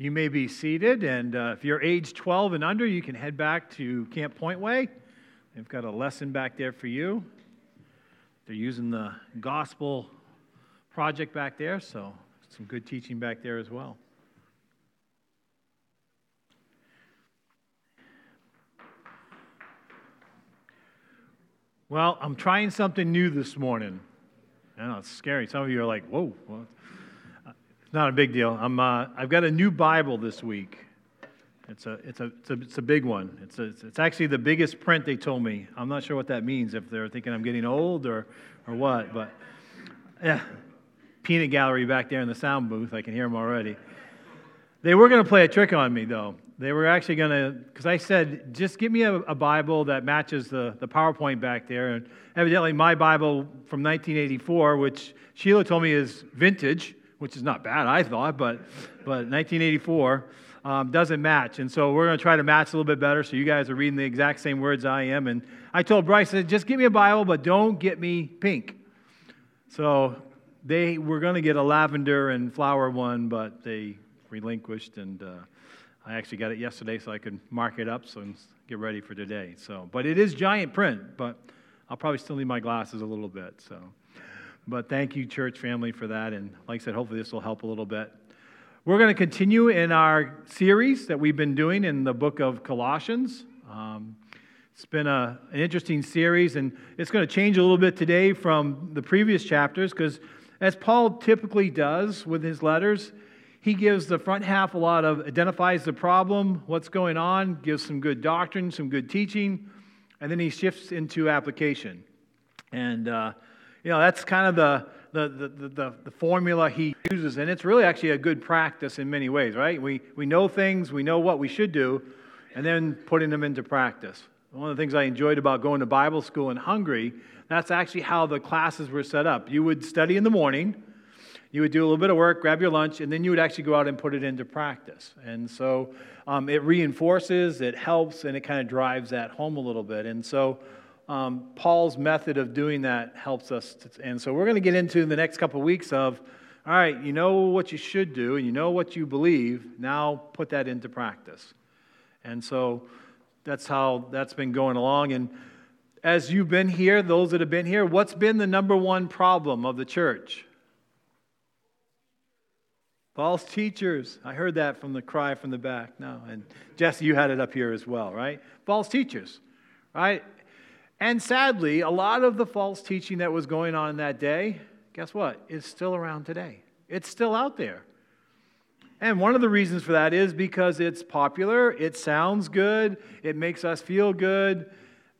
You may be seated, and uh, if you're age 12 and under, you can head back to Camp Point Way. They've got a lesson back there for you. They're using the gospel project back there, so some good teaching back there as well. Well, I'm trying something new this morning. I know it's scary. Some of you are like, whoa. What? Not a big deal. I'm, uh, I've got a new Bible this week. It's a, it's, a, it's, a, it's a big one. It's, a, it's actually the biggest print they told me. I'm not sure what that means, if they're thinking I'm getting old or, or what. But yeah, peanut gallery back there in the sound booth. I can hear them already. They were going to play a trick on me, though. They were actually going to, because I said, just give me a, a, Bible that matches the, the PowerPoint back there. And evidently, my Bible from 1984, which Sheila told me is vintage, which is not bad, I thought, but, but 1984 um, doesn't match. And so we're going to try to match a little bit better so you guys are reading the exact same words I am. And I told Bryce, I said, just give me a Bible, but don't get me pink. So they were going to get a lavender and flower one, but they relinquished. And uh, I actually got it yesterday so I could mark it up so get ready for today. So, but it is giant print, but I'll probably still need my glasses a little bit. So. But thank you, church family, for that. And like I said, hopefully this will help a little bit. We're going to continue in our series that we've been doing in the book of Colossians. Um, it's been a, an interesting series, and it's going to change a little bit today from the previous chapters because, as Paul typically does with his letters, he gives the front half a lot of identifies the problem, what's going on, gives some good doctrine, some good teaching, and then he shifts into application. And uh, you know, that's kind of the, the, the, the, the, formula he uses, and it's really actually a good practice in many ways, right? We, we know things, we know what we should do, and then putting them into practice. One of the things I enjoyed about going to Bible school in Hungary, that's actually how the classes were set up. You would study in the morning, you would do a little bit of work, grab your lunch, and then you would actually go out and put it into practice. And so um, it reinforces, it helps, and it kind of drives that home a little bit. And so um, Paul's method of doing that helps us. To, and so we're going to get into the next couple of weeks of, all right, you know what you should do and you know what you believe. Now put that into practice. And so that's how that's been going along. And as you've been here, those that have been here, what's been the number one problem of the church? False teachers. I heard that from the cry from the back. No, and Jesse, you had it up here as well, right? False teachers, right? And sadly, a lot of the false teaching that was going on in that day, guess what? Is still around today. It's still out there. And one of the reasons for that is because it's popular, it sounds good, it makes us feel good,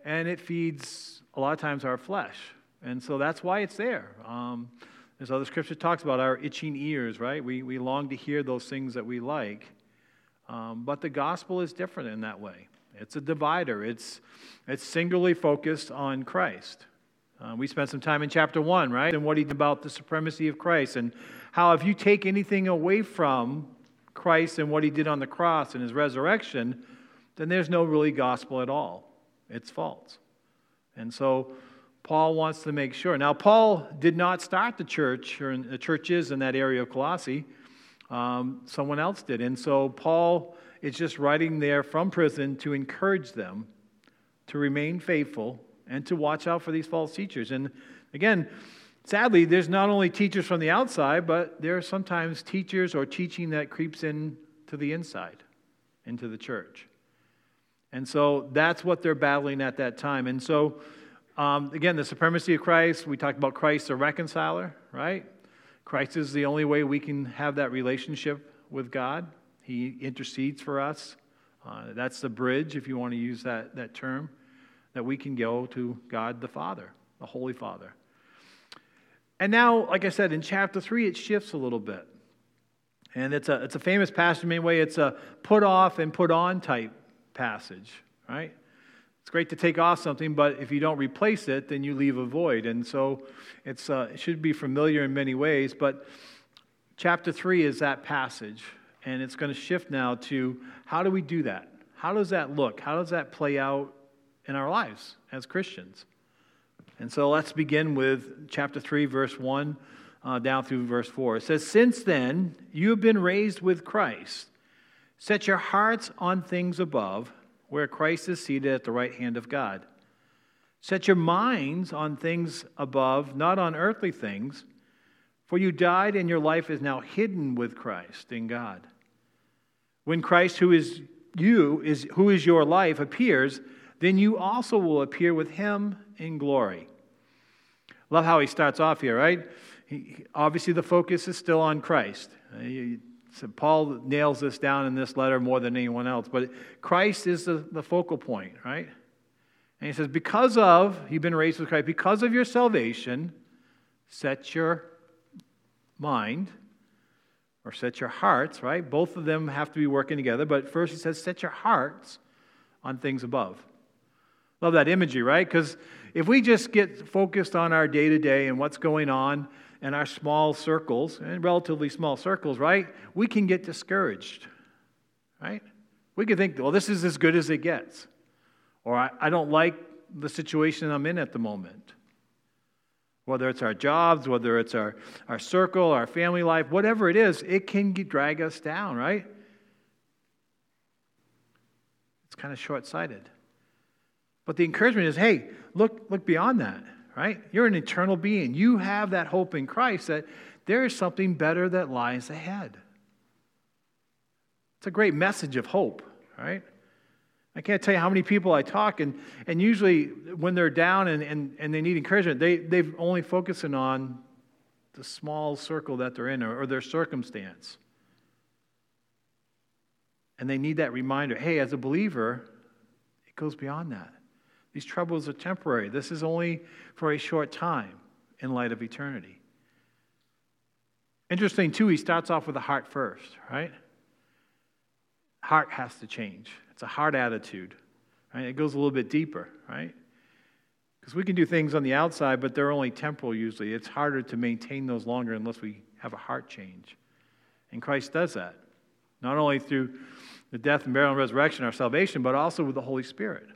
and it feeds a lot of times our flesh. And so that's why it's there. Um, there's other scripture talks about our itching ears, right? We, we long to hear those things that we like. Um, but the gospel is different in that way. It's a divider, it's, it's singularly focused on Christ. Uh, we spent some time in chapter one, right? And what he did about the supremacy of Christ and how if you take anything away from Christ and what he did on the cross and his resurrection, then there's no really gospel at all. It's false. And so Paul wants to make sure. Now, Paul did not start the church, or the churches in that area of Colossae. Um, someone else did. And so Paul is just writing there from prison to encourage them to remain faithful and to watch out for these false teachers. And again, sadly, there's not only teachers from the outside, but there are sometimes teachers or teaching that creeps in to the inside, into the church. And so that's what they're battling at that time. And so, um, again, the supremacy of Christ, we talked about Christ, the reconciler, right? Christ is the only way we can have that relationship with God. He intercedes for us. Uh, that's the bridge, if you want to use that, that term, that we can go to God the Father, the Holy Father. And now, like I said, in chapter 3, it shifts a little bit. And it's a, it's a famous passage in many ways. It's a put off and put on type passage, right? It's great to take off something, but if you don't replace it, then you leave a void. And so it's, uh, it should be familiar in many ways. But chapter 3 is that passage and it's going to shift now to how do we do that? How does that look? How does that play out in our lives as Christians? And so let's begin with chapter 3, verse 1 uh, down through verse 4. It says, Since then, you have been raised with Christ. Set your hearts on things above, where Christ is seated at the right hand of God. Set your minds on things above, not on earthly things, for you died and your life is now hidden with Christ in God. When Christ, who is you, is who is your life, appears, then you also will appear with him in glory. Love how he starts off here, right? He, obviously, the focus is still on Christ. So Paul nails this down in this letter more than anyone else, but Christ is the, the focal point, right? And he says, because of, you've been raised with Christ, because of your salvation, set your mind or set your hearts, right? Both of them have to be working together, but first he says, set your hearts on things above. Love that imagery, right? Because if we just get focused on our day to day and what's going on in our small circles, and relatively small circles, right, we can get discouraged, right? We can think, well, this is as good as it gets. Or I, I don't like the situation I'm in at the moment. Whether it's our jobs, whether it's our, our circle, our family life, whatever it is, it can drag us down, right? It's kind of short sighted. But the encouragement is hey, look, look beyond that, right? You're an eternal being. You have that hope in Christ that there is something better that lies ahead. It's a great message of hope, right? I can't tell you how many people I talk, and, and usually when they're down and, and, and they need encouragement, they, they've only focusing on the small circle that they're in or, or their circumstance. And they need that reminder hey, as a believer, it goes beyond that. These troubles are temporary. This is only for a short time in light of eternity. Interesting, too, he starts off with the heart first, right? Heart has to change. It's a heart attitude. Right? It goes a little bit deeper, right? Because we can do things on the outside, but they're only temporal usually. It's harder to maintain those longer unless we have a heart change. And Christ does that, not only through the death and burial and resurrection, our salvation, but also with the Holy Spirit.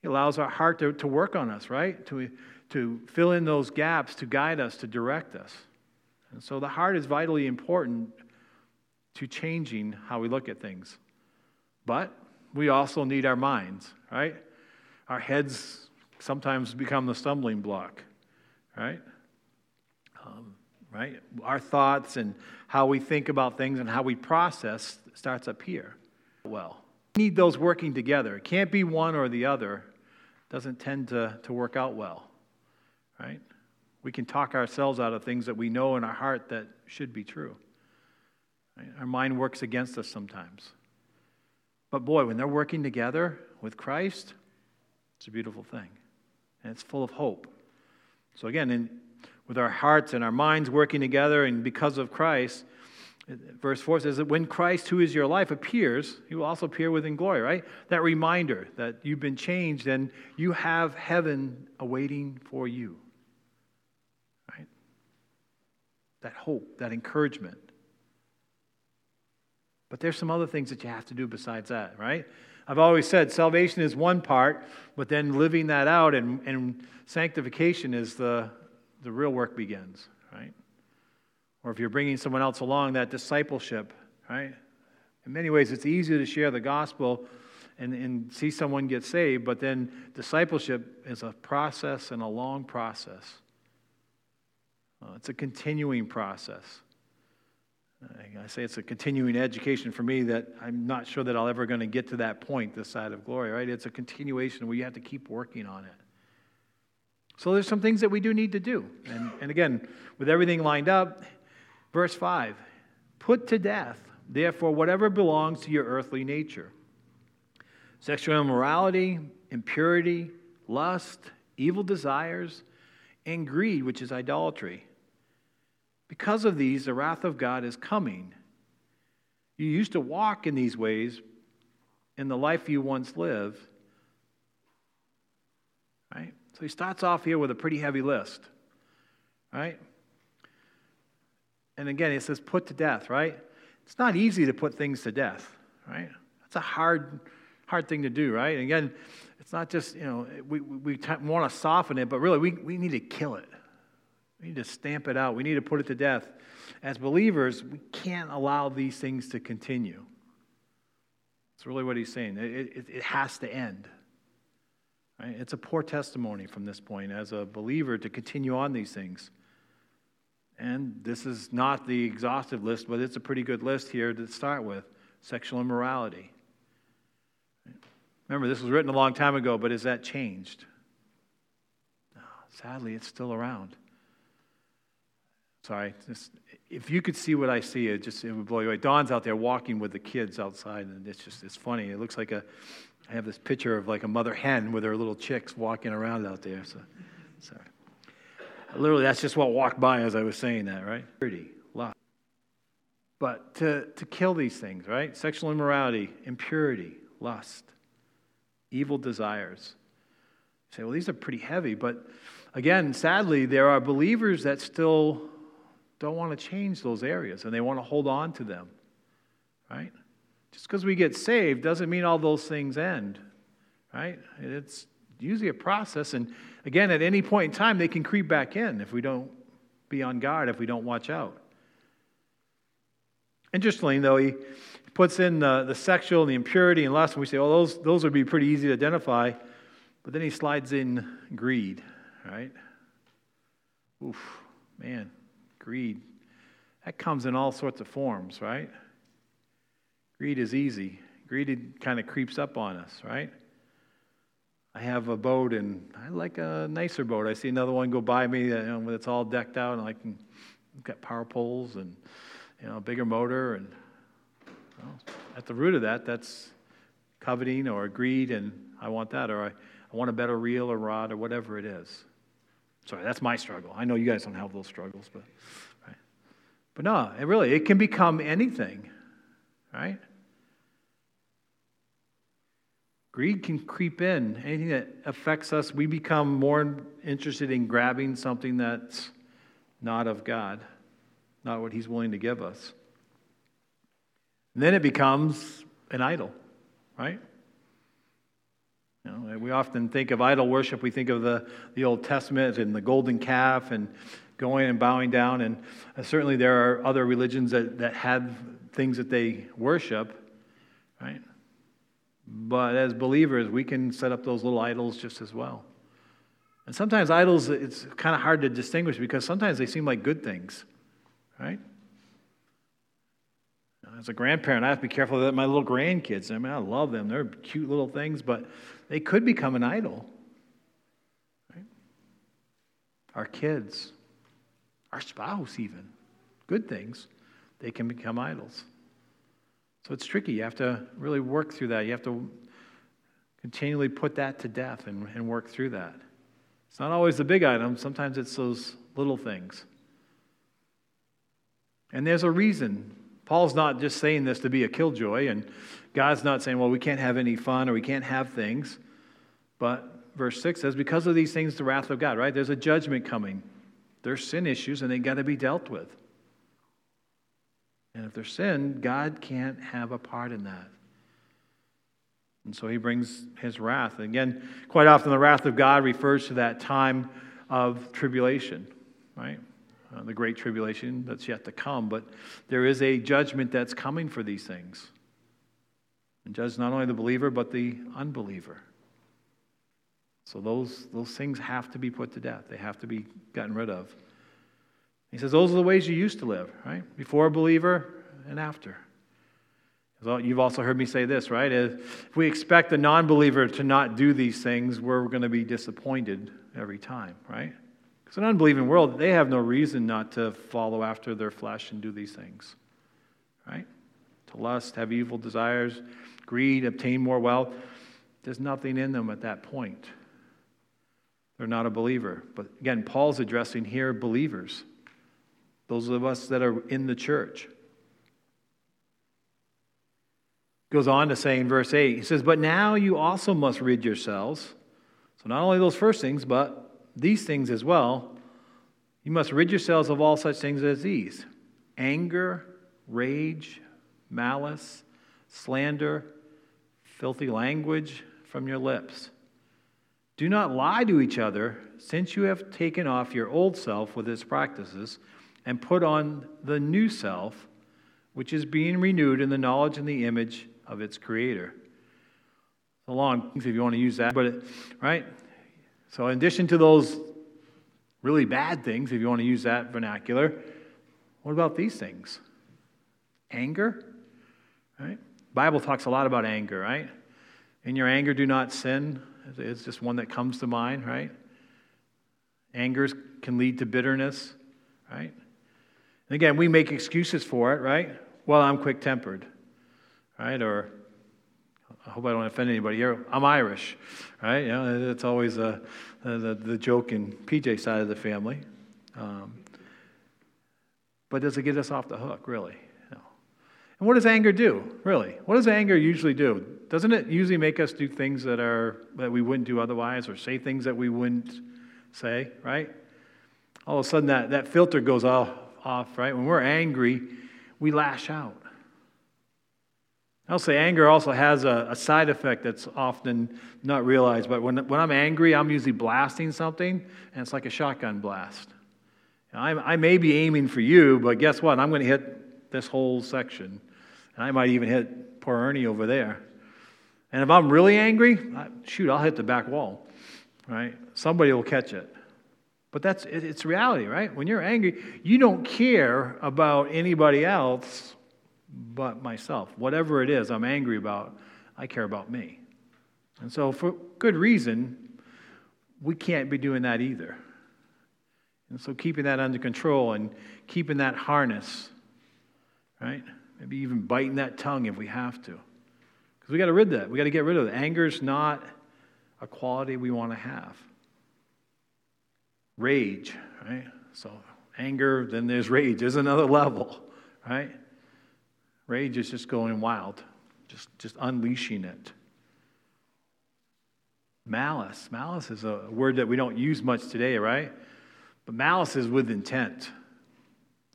He allows our heart to, to work on us, right? To, to fill in those gaps, to guide us, to direct us. And so the heart is vitally important to changing how we look at things. But we also need our minds, right? Our heads sometimes become the stumbling block, right? Um, right? Our thoughts and how we think about things and how we process starts up here. Well, we need those working together. It can't be one or the other. It doesn't tend to, to work out well, right? We can talk ourselves out of things that we know in our heart that should be true. Right? Our mind works against us sometimes. But boy, when they're working together with Christ, it's a beautiful thing. And it's full of hope. So, again, in, with our hearts and our minds working together, and because of Christ, verse 4 says that when Christ, who is your life, appears, he will also appear within glory, right? That reminder that you've been changed and you have heaven awaiting for you, right? That hope, that encouragement. But there's some other things that you have to do besides that, right? I've always said salvation is one part, but then living that out and, and sanctification is the, the real work begins, right? Or if you're bringing someone else along, that discipleship, right? In many ways, it's easy to share the gospel and, and see someone get saved, but then discipleship is a process and a long process. Uh, it's a continuing process. I say it's a continuing education for me that I'm not sure that I'll ever going to get to that point this side of glory, right? It's a continuation where you have to keep working on it. So there's some things that we do need to do. And, and again, with everything lined up, verse 5 put to death, therefore, whatever belongs to your earthly nature sexual immorality, impurity, lust, evil desires, and greed, which is idolatry. Because of these, the wrath of God is coming. You used to walk in these ways in the life you once lived. Right? So he starts off here with a pretty heavy list. Right? And again, he says, put to death, right? It's not easy to put things to death, right? That's a hard, hard thing to do, right? And again, it's not just, you know, we, we, we want to soften it, but really we, we need to kill it. We need to stamp it out. We need to put it to death. As believers, we can't allow these things to continue. That's really what he's saying. It, it, it has to end. Right? It's a poor testimony from this point as a believer to continue on these things. And this is not the exhaustive list, but it's a pretty good list here to start with sexual immorality. Remember, this was written a long time ago, but has that changed? Sadly, it's still around. Sorry, just, if you could see what I see, it just it would blow you away. Dawn's out there walking with the kids outside, and it's just it's funny. It looks like a I have this picture of like a mother hen with her little chicks walking around out there. So, sorry. Literally, that's just what walked by as I was saying that, right? Purity, love. But to, to kill these things, right? Sexual immorality, impurity, lust, evil desires. You say, well, these are pretty heavy. But again, sadly, there are believers that still don't want to change those areas and they want to hold on to them, right? Just because we get saved doesn't mean all those things end, right? It's usually a process. And again, at any point in time, they can creep back in if we don't be on guard, if we don't watch out. Interestingly, though, he puts in the, the sexual and the impurity and lust, and we say, oh, those, those would be pretty easy to identify. But then he slides in greed, right? Oof, man, greed. That comes in all sorts of forms, right? Greed is easy. Greed kind of creeps up on us, right? I have a boat and I like a nicer boat. I see another one go by me know, when it's all decked out and I can got power poles and you know a bigger motor and well, at the root of that that's coveting or greed and I want that or I, I want a better reel or rod or whatever it is. Sorry, that's my struggle. I know you guys don't have those struggles, but right. But no, it really it can become anything, right? Greed can creep in. Anything that affects us, we become more interested in grabbing something that's not of God, not what He's willing to give us. And then it becomes an idol, right? You know, we often think of idol worship, we think of the, the Old Testament and the golden calf and going and bowing down. And uh, certainly there are other religions that, that had things that they worship, right? But as believers, we can set up those little idols just as well. And sometimes idols, it's kind of hard to distinguish because sometimes they seem like good things, right? As a grandparent, I have to be careful that my little grandkids, I mean, I love them. They're cute little things, but they could become an idol. Right? Our kids, our spouse, even, good things, they can become idols. So it's tricky. You have to really work through that. You have to continually put that to death and, and work through that. It's not always the big items, sometimes it's those little things. And there's a reason. Paul's not just saying this to be a killjoy, and God's not saying, well, we can't have any fun or we can't have things. But verse 6 says, because of these things, the wrath of God, right? There's a judgment coming. There's sin issues, and they got to be dealt with. And if there's sin, God can't have a part in that. And so he brings his wrath. And Again, quite often the wrath of God refers to that time of tribulation, right? Uh, the great tribulation that's yet to come. But there is a judgment that's coming for these things. And judge not only the believer, but the unbeliever. So those, those things have to be put to death, they have to be gotten rid of. He says, Those are the ways you used to live, right? Before a believer and after. You've also heard me say this, right? If we expect the non believer to not do these things, we're going to be disappointed every time, right? Because an unbelieving world, they have no reason not to follow after their flesh and do these things, right? To lust, have evil desires, greed, obtain more wealth. There's nothing in them at that point. They're not a believer. But again, Paul's addressing here believers those of us that are in the church. Goes on to say in verse 8, he says, But now you also must rid yourselves. So not only those first things, but these things as well. You must rid yourselves of all such things as these anger, rage, malice, slander, filthy language from your lips. Do not lie to each other, since you have taken off your old self with its practices and put on the new self, which is being renewed in the knowledge and the image of its creator. So long, if you want to use that, but it, right? So, in addition to those really bad things, if you want to use that vernacular, what about these things? Anger, right? Bible talks a lot about anger, right? In your anger, do not sin. It's just one that comes to mind, right? Anger can lead to bitterness, right? And again, we make excuses for it, right? Well, I'm quick tempered, right? Or I hope I don't offend anybody here. I'm Irish, right? You know, it's always a, the, the joke in PJ side of the family. Um, but does it get us off the hook, really? No. And what does anger do, really? What does anger usually do? Doesn't it usually make us do things that are that we wouldn't do otherwise, or say things that we wouldn't say, right? All of a sudden, that, that filter goes off, off, right? When we're angry, we lash out. I'll say anger also has a, a, side effect that's often not realized, but when, when I'm angry, I'm usually blasting something, and it's like a shotgun blast. I, I may be aiming for you, but guess what? I'm going to hit this whole section, and I might even hit poor Ernie over there. And if I'm really angry, I, shoot, I'll hit the back wall, right? Somebody will catch it. But that's it, it's reality, right? When you're angry, you don't care about anybody else but myself. Whatever it is I'm angry about, I care about me. And so, for good reason, we can't be doing that either. And so, keeping that under control and keeping that harness, right? Maybe even biting that tongue if we have to. Because we got to rid that. We got to get rid of it. Anger is not a quality we want to have. Rage, right? So, anger, then there's rage. is another level, right? Rage is just going wild, just, just unleashing it. Malice. Malice is a word that we don't use much today, right? But malice is with intent.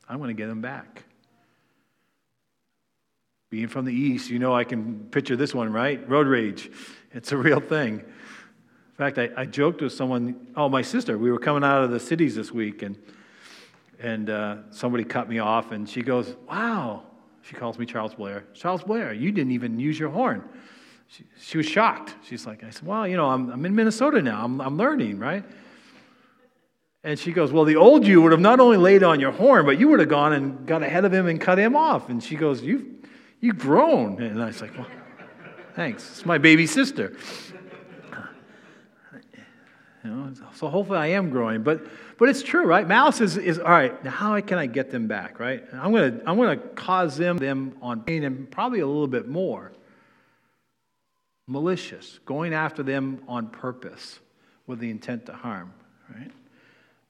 I want to get them back. Being from the east, you know I can picture this one, right? Road rage. It's a real thing. In fact, I, I joked with someone, oh, my sister, we were coming out of the cities this week, and, and uh, somebody cut me off, and she goes, wow, she calls me Charles Blair. Charles Blair, you didn't even use your horn. She, she was shocked. She's like, I said, well, you know, I'm, I'm in Minnesota now. I'm, I'm learning, right? And she goes, Well, the old you would have not only laid on your horn, but you would have gone and got ahead of him and cut him off. And she goes, You've, you've grown. And I was like, Well, thanks. It's my baby sister. You know, so hopefully I am growing. But, but it's true, right? Malice is, is all right, now how can I get them back, right? I'm going to I'm to cause them, them on pain and probably a little bit more. Malicious, going after them on purpose with the intent to harm, right?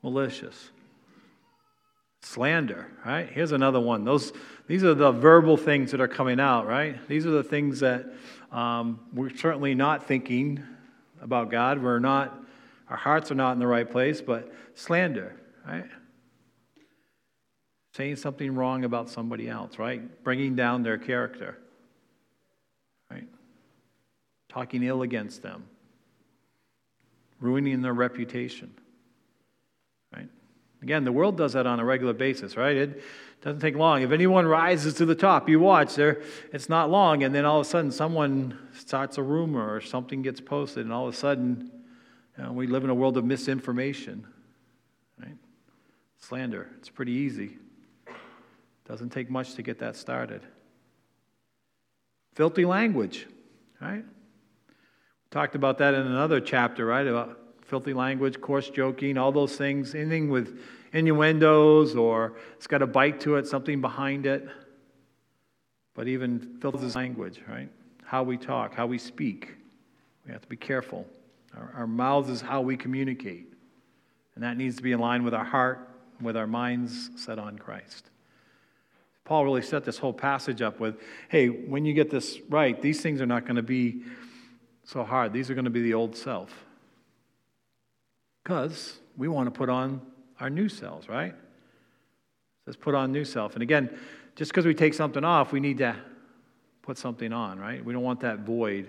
Malicious. Slander, right? Here's another one. Those, these are the verbal things that are coming out, right? These are the things that um, we're certainly not thinking about God. We're not our hearts are not in the right place, but slander, right? Saying something wrong about somebody else, right? Bringing down their character, right? Talking ill against them, ruining their reputation, right? Again, the world does that on a regular basis, right? It doesn't take long. If anyone rises to the top, you watch there, it's not long, and then all of a sudden someone starts a rumor or something gets posted, and all of a sudden you know, we live in a world of misinformation, right? Slander, it's pretty easy. Doesn't take much to get that started. Filthy language, right? We talked about that in another chapter, right? About filthy language, coarse joking, all those things, anything with innuendos or it's got a bite to it, something behind it. But even filthy language, right? How we talk, how we speak. We have to be careful. Our, our mouths is how we communicate. And that needs to be in line with our heart, with our minds set on Christ. Paul really set this whole passage up with hey, when you get this right, these things are not going to be so hard. These are going to be the old self. Because we want to put on our new selves, right? It says put on new self. And again, just because we take something off, we need to put something on, right? We don't want that void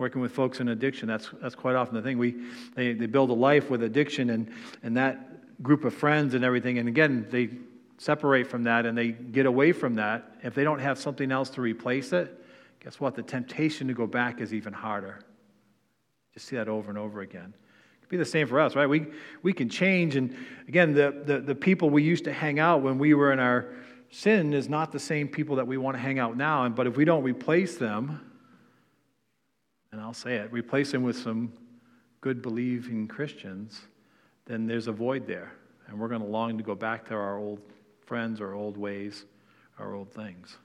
working with folks in addiction, that's, that's quite often the thing. We, they, they build a life with addiction and, and that group of friends and everything. And again, they separate from that and they get away from that. If they don't have something else to replace it, guess what? The temptation to go back is even harder. Just see that over and over again. Be the same for us, right? We, we can change. And again, the, the, the people we used to hang out when we were in our sin is not the same people that we want to hang out now. And, But if we don't replace them, and I'll say it, replace them with some good believing Christians, then there's a void there. And we're going to long to go back to our old friends, our old ways, our old things.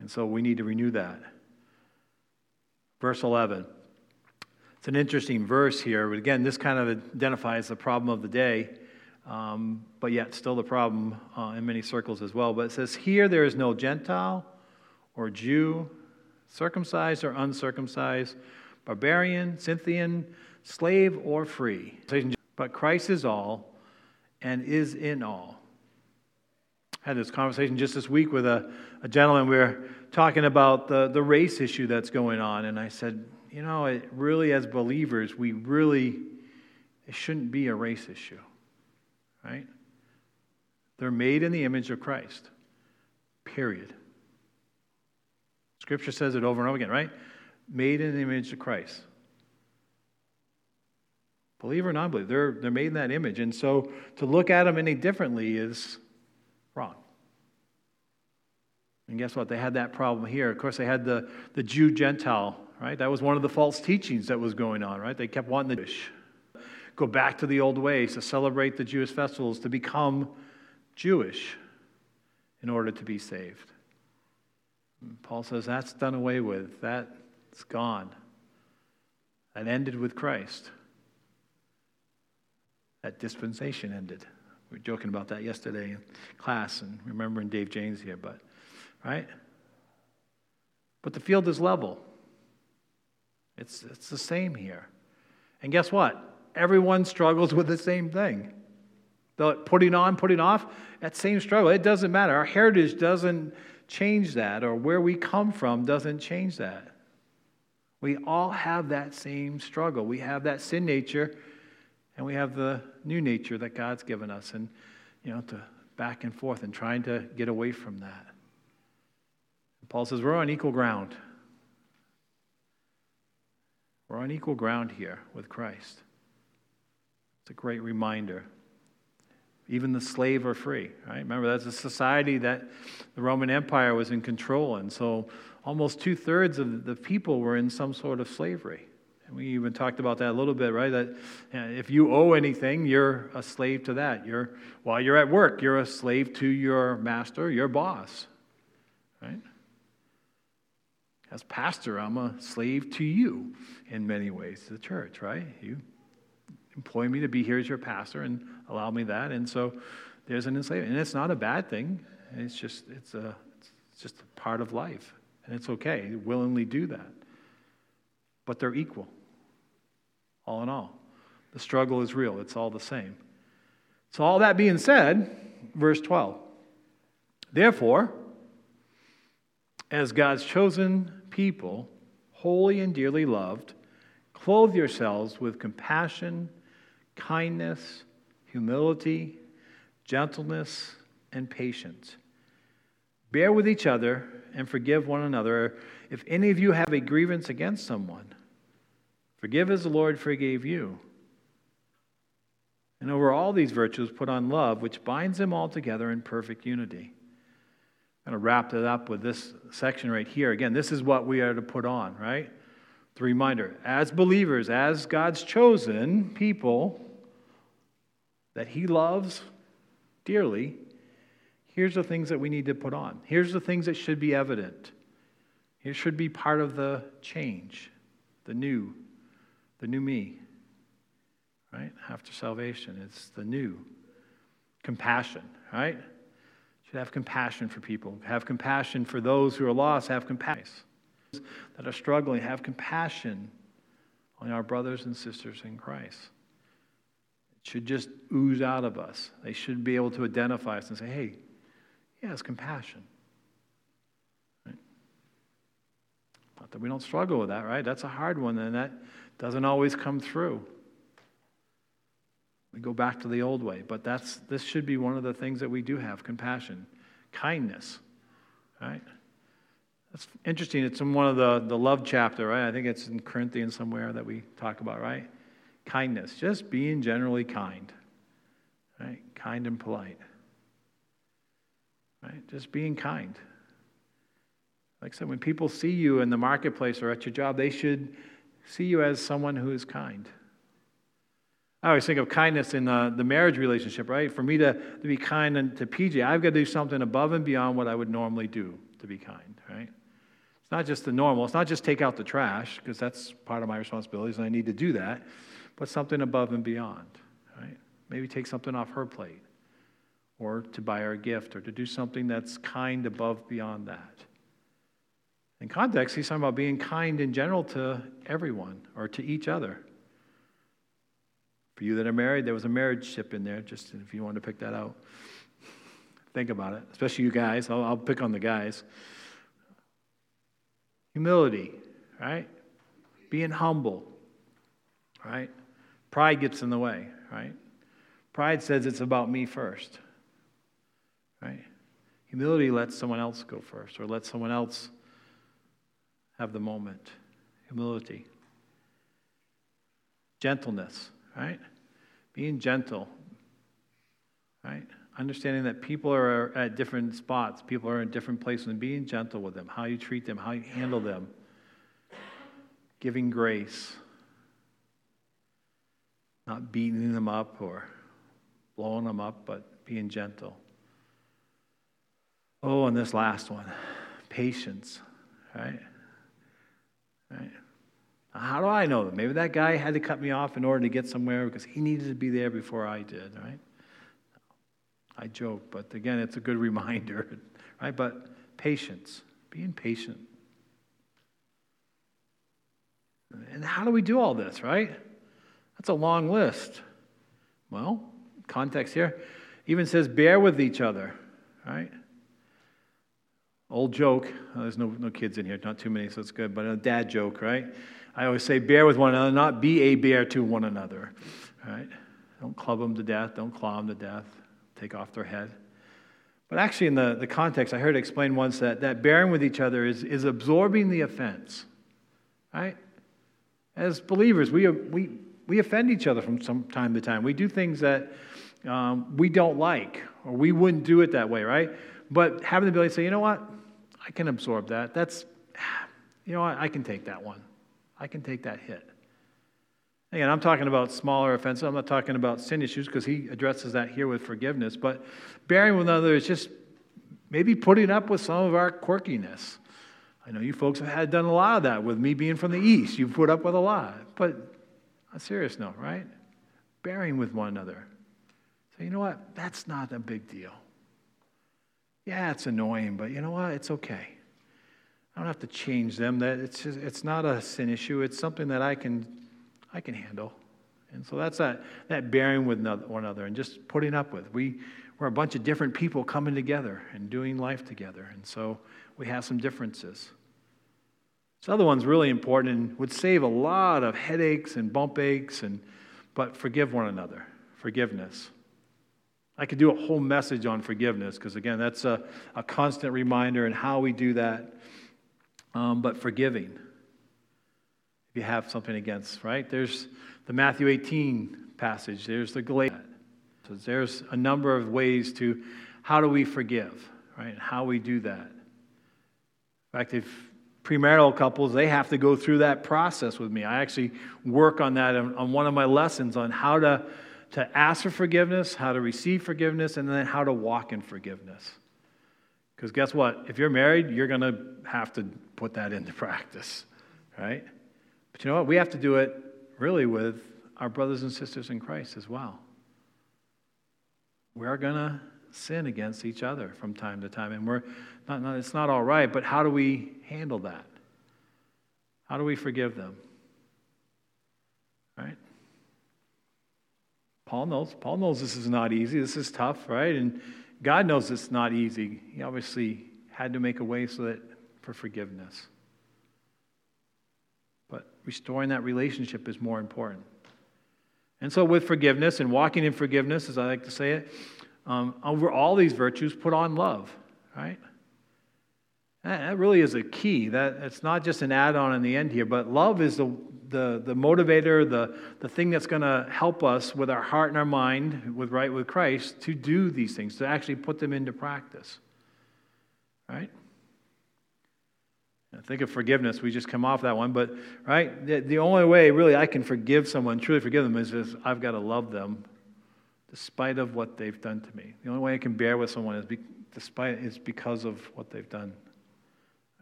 And so we need to renew that. Verse 11. It's an interesting verse here, but again, this kind of identifies the problem of the day, um, but yet still the problem uh, in many circles as well. But it says, Here there is no Gentile or Jew, circumcised or uncircumcised, barbarian, Scythian, slave or free. But Christ is all and is in all. I had this conversation just this week with a, a gentleman. We were talking about the, the race issue that's going on, and I said, you know, it really, as believers, we really, it shouldn't be a race issue, right? They're made in the image of Christ, period. Scripture says it over and over again, right? Made in the image of Christ. Believer or non believer, they're, they're made in that image. And so to look at them any differently is wrong. And guess what? They had that problem here. Of course, they had the, the Jew Gentile, right? That was one of the false teachings that was going on, right? They kept wanting the Jewish. Go back to the old ways to celebrate the Jewish festivals, to become Jewish in order to be saved. Paul says that's done away with. That's gone. and ended with Christ. That dispensation ended. We were joking about that yesterday in class and remembering Dave James here, but, right? But the field is level. It's, it's the same here. And guess what? Everyone struggles with the same thing. The putting on, putting off, that same struggle. It doesn't matter. Our heritage doesn't change that, or where we come from doesn't change that. We all have that same struggle. We have that sin nature, and we have the new nature that God's given us, and you know, to back and forth and trying to get away from that. Paul says we're on equal ground. We're on equal ground here with Christ. It's a great reminder. Even the slave are free, right? Remember, that's a society that the Roman Empire was in control, and so almost two thirds of the people were in some sort of slavery. And we even talked about that a little bit, right? That if you owe anything, you're a slave to that. You're while you're at work, you're a slave to your master, your boss, right? As pastor, I'm a slave to you in many ways, the church, right? You employ me to be here as your pastor and allow me that. And so there's an enslavement. And it's not a bad thing. It's just, it's, a, it's just a part of life. And it's okay. willingly do that. But they're equal, all in all. The struggle is real. It's all the same. So, all that being said, verse 12. Therefore, as God's chosen people, holy and dearly loved, clothe yourselves with compassion kindness, humility, gentleness, and patience. Bear with each other and forgive one another. If any of you have a grievance against someone, forgive as the Lord forgave you. And over all these virtues, put on love, which binds them all together in perfect unity. I'm going to wrap it up with this section right here. Again, this is what we are to put on, right? The reminder as believers, as God's chosen people, that He loves dearly, here's the things that we need to put on. Here's the things that should be evident. It should be part of the change, the new, the new me, right? After salvation, it's the new. Compassion, right? Should have compassion for people. Have compassion for those who are lost. Have compassion that are struggling. Have compassion on our brothers and sisters in Christ should just ooze out of us. They should be able to identify us and say, hey, yeah, it's compassion. Right? Not that we don't struggle with that, right? That's a hard one, and that doesn't always come through. We go back to the old way, but that's this should be one of the things that we do have compassion, kindness, right? That's interesting. It's in one of the, the love chapter, right? I think it's in Corinthians somewhere that we talk about, right? Kindness, just being generally kind, right? Kind and polite, right? Just being kind. Like I said, when people see you in the marketplace or at your job, they should see you as someone who is kind. I always think of kindness in the, the marriage relationship, right? For me to, to be kind and to PJ, I've got to do something above and beyond what I would normally do to be kind, right? It's not just the normal. It's not just take out the trash, because that's part of my responsibilities, and I need to do that, but something above and beyond, right? Maybe take something off her plate, or to buy her a gift, or to do something that's kind above beyond that. In context, he's talking about being kind in general to everyone or to each other. For you that are married, there was a marriage ship in there, just if you wanted to pick that out. Think about it, especially you guys. I'll, I'll pick on the guys. Humility, right? Being humble, right? Pride gets in the way, right? Pride says it's about me first, right? Humility lets someone else go first or let someone else have the moment. Humility. Gentleness right? Being gentle, right? Understanding that people are at different spots, people are in different places, and being gentle with them, how you treat them, how you handle them, giving grace, not beating them up or blowing them up, but being gentle. Oh, and this last one patience, right? Right? How do I know that? Maybe that guy had to cut me off in order to get somewhere because he needed to be there before I did, right? I joke, but again, it's a good reminder, right? But patience, being patient. And how do we do all this, right? That's a long list. Well, context here even says bear with each other, right? Old joke. Oh, there's no, no kids in here, not too many, so it's good, but a dad joke, right? I always say, bear with one another, not be a bear to one another. Right? Don't club them to death. Don't claw them to death. Take off their head. But actually, in the, the context, I heard it explained once that, that bearing with each other is, is absorbing the offense. Right? As believers, we, we, we offend each other from some time to time. We do things that um, we don't like, or we wouldn't do it that way, right? But having the ability to say, you know what? I can absorb that. That's, you know what? I can take that one. I can take that hit. Again, I'm talking about smaller offenses. I'm not talking about sin issues because he addresses that here with forgiveness. But bearing with another is just maybe putting up with some of our quirkiness. I know you folks have had done a lot of that with me being from the east. You've put up with a lot. But on a serious note, right? Bearing with one another. So you know what? That's not a big deal. Yeah, it's annoying, but you know what? It's okay. I don't have to change them. That it's just, it's not a sin issue. It's something that I can I can handle. And so that's that that bearing with one another and just putting up with. We we're a bunch of different people coming together and doing life together. And so we have some differences. This other one's really important and would save a lot of headaches and bump aches and but forgive one another. Forgiveness. I could do a whole message on forgiveness because again, that's a, a constant reminder and how we do that um, but forgiving if you have something against, right? There's the Matthew 18 passage, there's the Galatians. So there's a number of ways to how do we forgive, right? And how we do that. In fact, if premarital couples, they have to go through that process with me. I actually work on that on one of my lessons on how to, to ask for forgiveness, how to receive forgiveness, and then how to walk in forgiveness. Because guess what? If you're married, you're going to have to put that into practice, right? But you know what? We have to do it really with our brothers and sisters in Christ as well. We are going to sin against each other from time to time, and we're not, not, it's not all right, but how do we handle that? How do we forgive them? Right? Paul knows. Paul knows this is not easy. This is tough, right? And God knows it's not easy. He obviously had to make a way so that for forgiveness. But restoring that relationship is more important. And so, with forgiveness and walking in forgiveness, as I like to say it, um, over all these virtues, put on love, right? That really is a key. That it's not just an add-on in the end here, but love is the the, the motivator, the, the thing that's going to help us with our heart and our mind, with right with Christ, to do these things, to actually put them into practice. Right? I think of forgiveness. We just come off that one, but right, the, the only way really I can forgive someone, truly forgive them, is, is I've got to love them despite of what they've done to me. The only way I can bear with someone is be, despite is because of what they've done.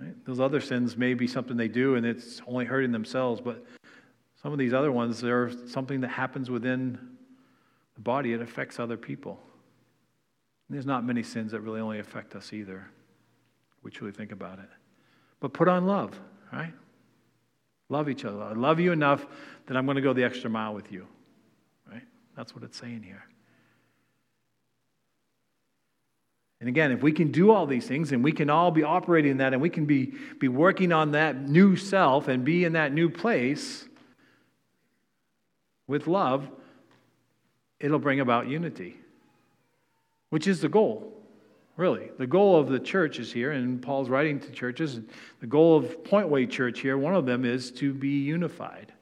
Right? Those other sins may be something they do and it's only hurting themselves, but some of these other ones, they're something that happens within the body, it affects other people. And there's not many sins that really only affect us either. We truly think about it. But put on love, right? Love each other. I love you enough that I'm going to go the extra mile with you, right? That's what it's saying here. And again, if we can do all these things and we can all be operating in that and we can be, be working on that new self and be in that new place with love, it'll bring about unity, which is the goal, really. The goal of the church is here, and Paul's writing to churches. The goal of Point Way Church here, one of them is to be unified,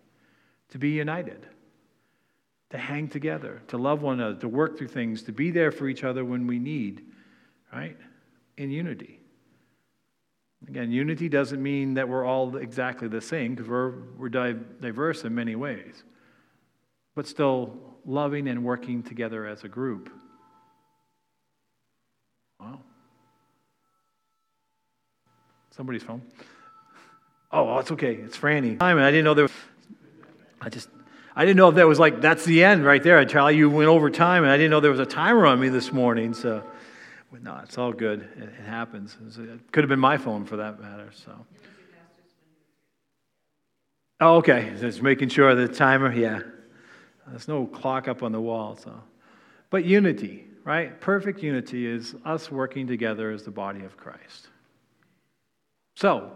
to be united, to hang together, to love one another, to work through things, to be there for each other when we need right? In unity. Again, unity doesn't mean that we're all exactly the same because we're, we're diverse in many ways, but still loving and working together as a group. Wow. Somebody's phone. Oh, oh it's okay. It's Franny. I I didn't know there was. I just. I didn't know if that was like that's the end right there. Charlie, you went over time, and I didn't know there was a timer on me this morning. So. No, it's all good. It, it happens. It could have been my phone for that matter. So. Oh, okay. Just making sure the timer. Yeah. There's no clock up on the wall. So, but unity, right? Perfect unity is us working together as the body of Christ. So,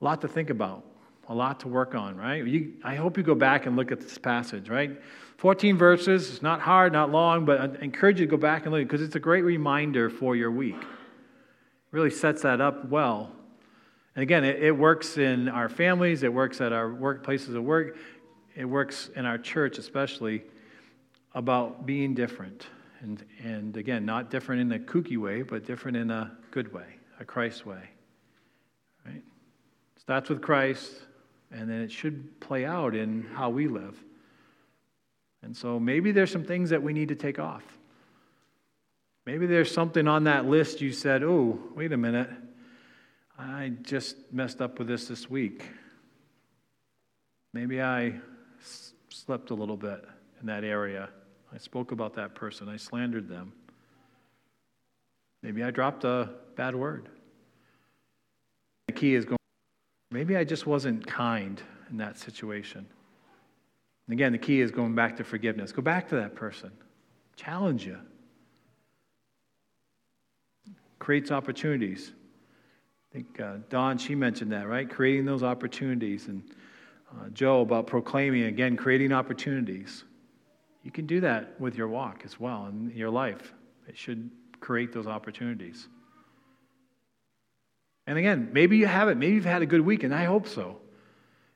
a lot to think about, a lot to work on, right? You, I hope you go back and look at this passage, right? 14 verses. It's not hard, not long, but I encourage you to go back and look because it's a great reminder for your week. It really sets that up well. And again, it, it works in our families, it works at our workplaces of work, it works in our church, especially about being different. And, and again, not different in a kooky way, but different in a good way, a Christ way. Right? Starts with Christ, and then it should play out in how we live. And so maybe there's some things that we need to take off. Maybe there's something on that list you said, oh, wait a minute. I just messed up with this this week. Maybe I slept a little bit in that area. I spoke about that person. I slandered them. Maybe I dropped a bad word. The key is going, maybe I just wasn't kind in that situation. And again, the key is going back to forgiveness. Go back to that person. Challenge you. Creates opportunities. I think uh, Dawn, she mentioned that, right? Creating those opportunities. And uh, Joe about proclaiming, again, creating opportunities. You can do that with your walk as well in your life. It should create those opportunities. And again, maybe you haven't. Maybe you've had a good week, and I hope so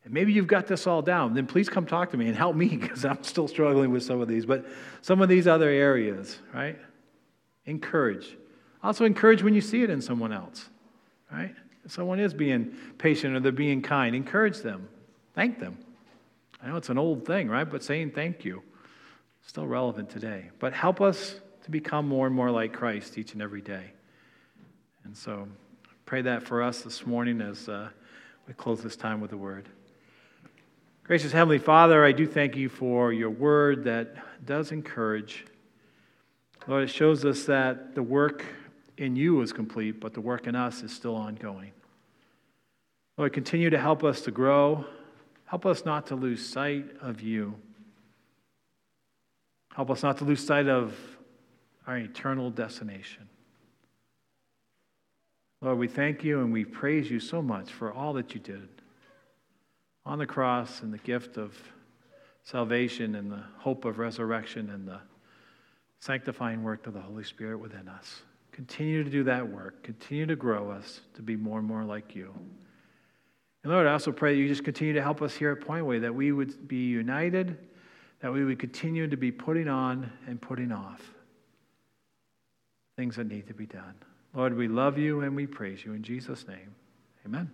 and maybe you've got this all down, then please come talk to me and help me because I'm still struggling with some of these. But some of these other areas, right? Encourage. Also, encourage when you see it in someone else, right? If someone is being patient or they're being kind, encourage them. Thank them. I know it's an old thing, right? But saying thank you still relevant today. But help us to become more and more like Christ each and every day. And so, pray that for us this morning as uh, we close this time with the word. Gracious Heavenly Father, I do thank you for your word that does encourage. Lord, it shows us that the work in you is complete, but the work in us is still ongoing. Lord, continue to help us to grow. Help us not to lose sight of you. Help us not to lose sight of our eternal destination. Lord, we thank you and we praise you so much for all that you did on the cross and the gift of salvation and the hope of resurrection and the sanctifying work of the Holy Spirit within us. Continue to do that work. Continue to grow us to be more and more like you. And Lord, I also pray that you just continue to help us here at Pointway, that we would be united, that we would continue to be putting on and putting off things that need to be done. Lord, we love you and we praise you. In Jesus' name, amen.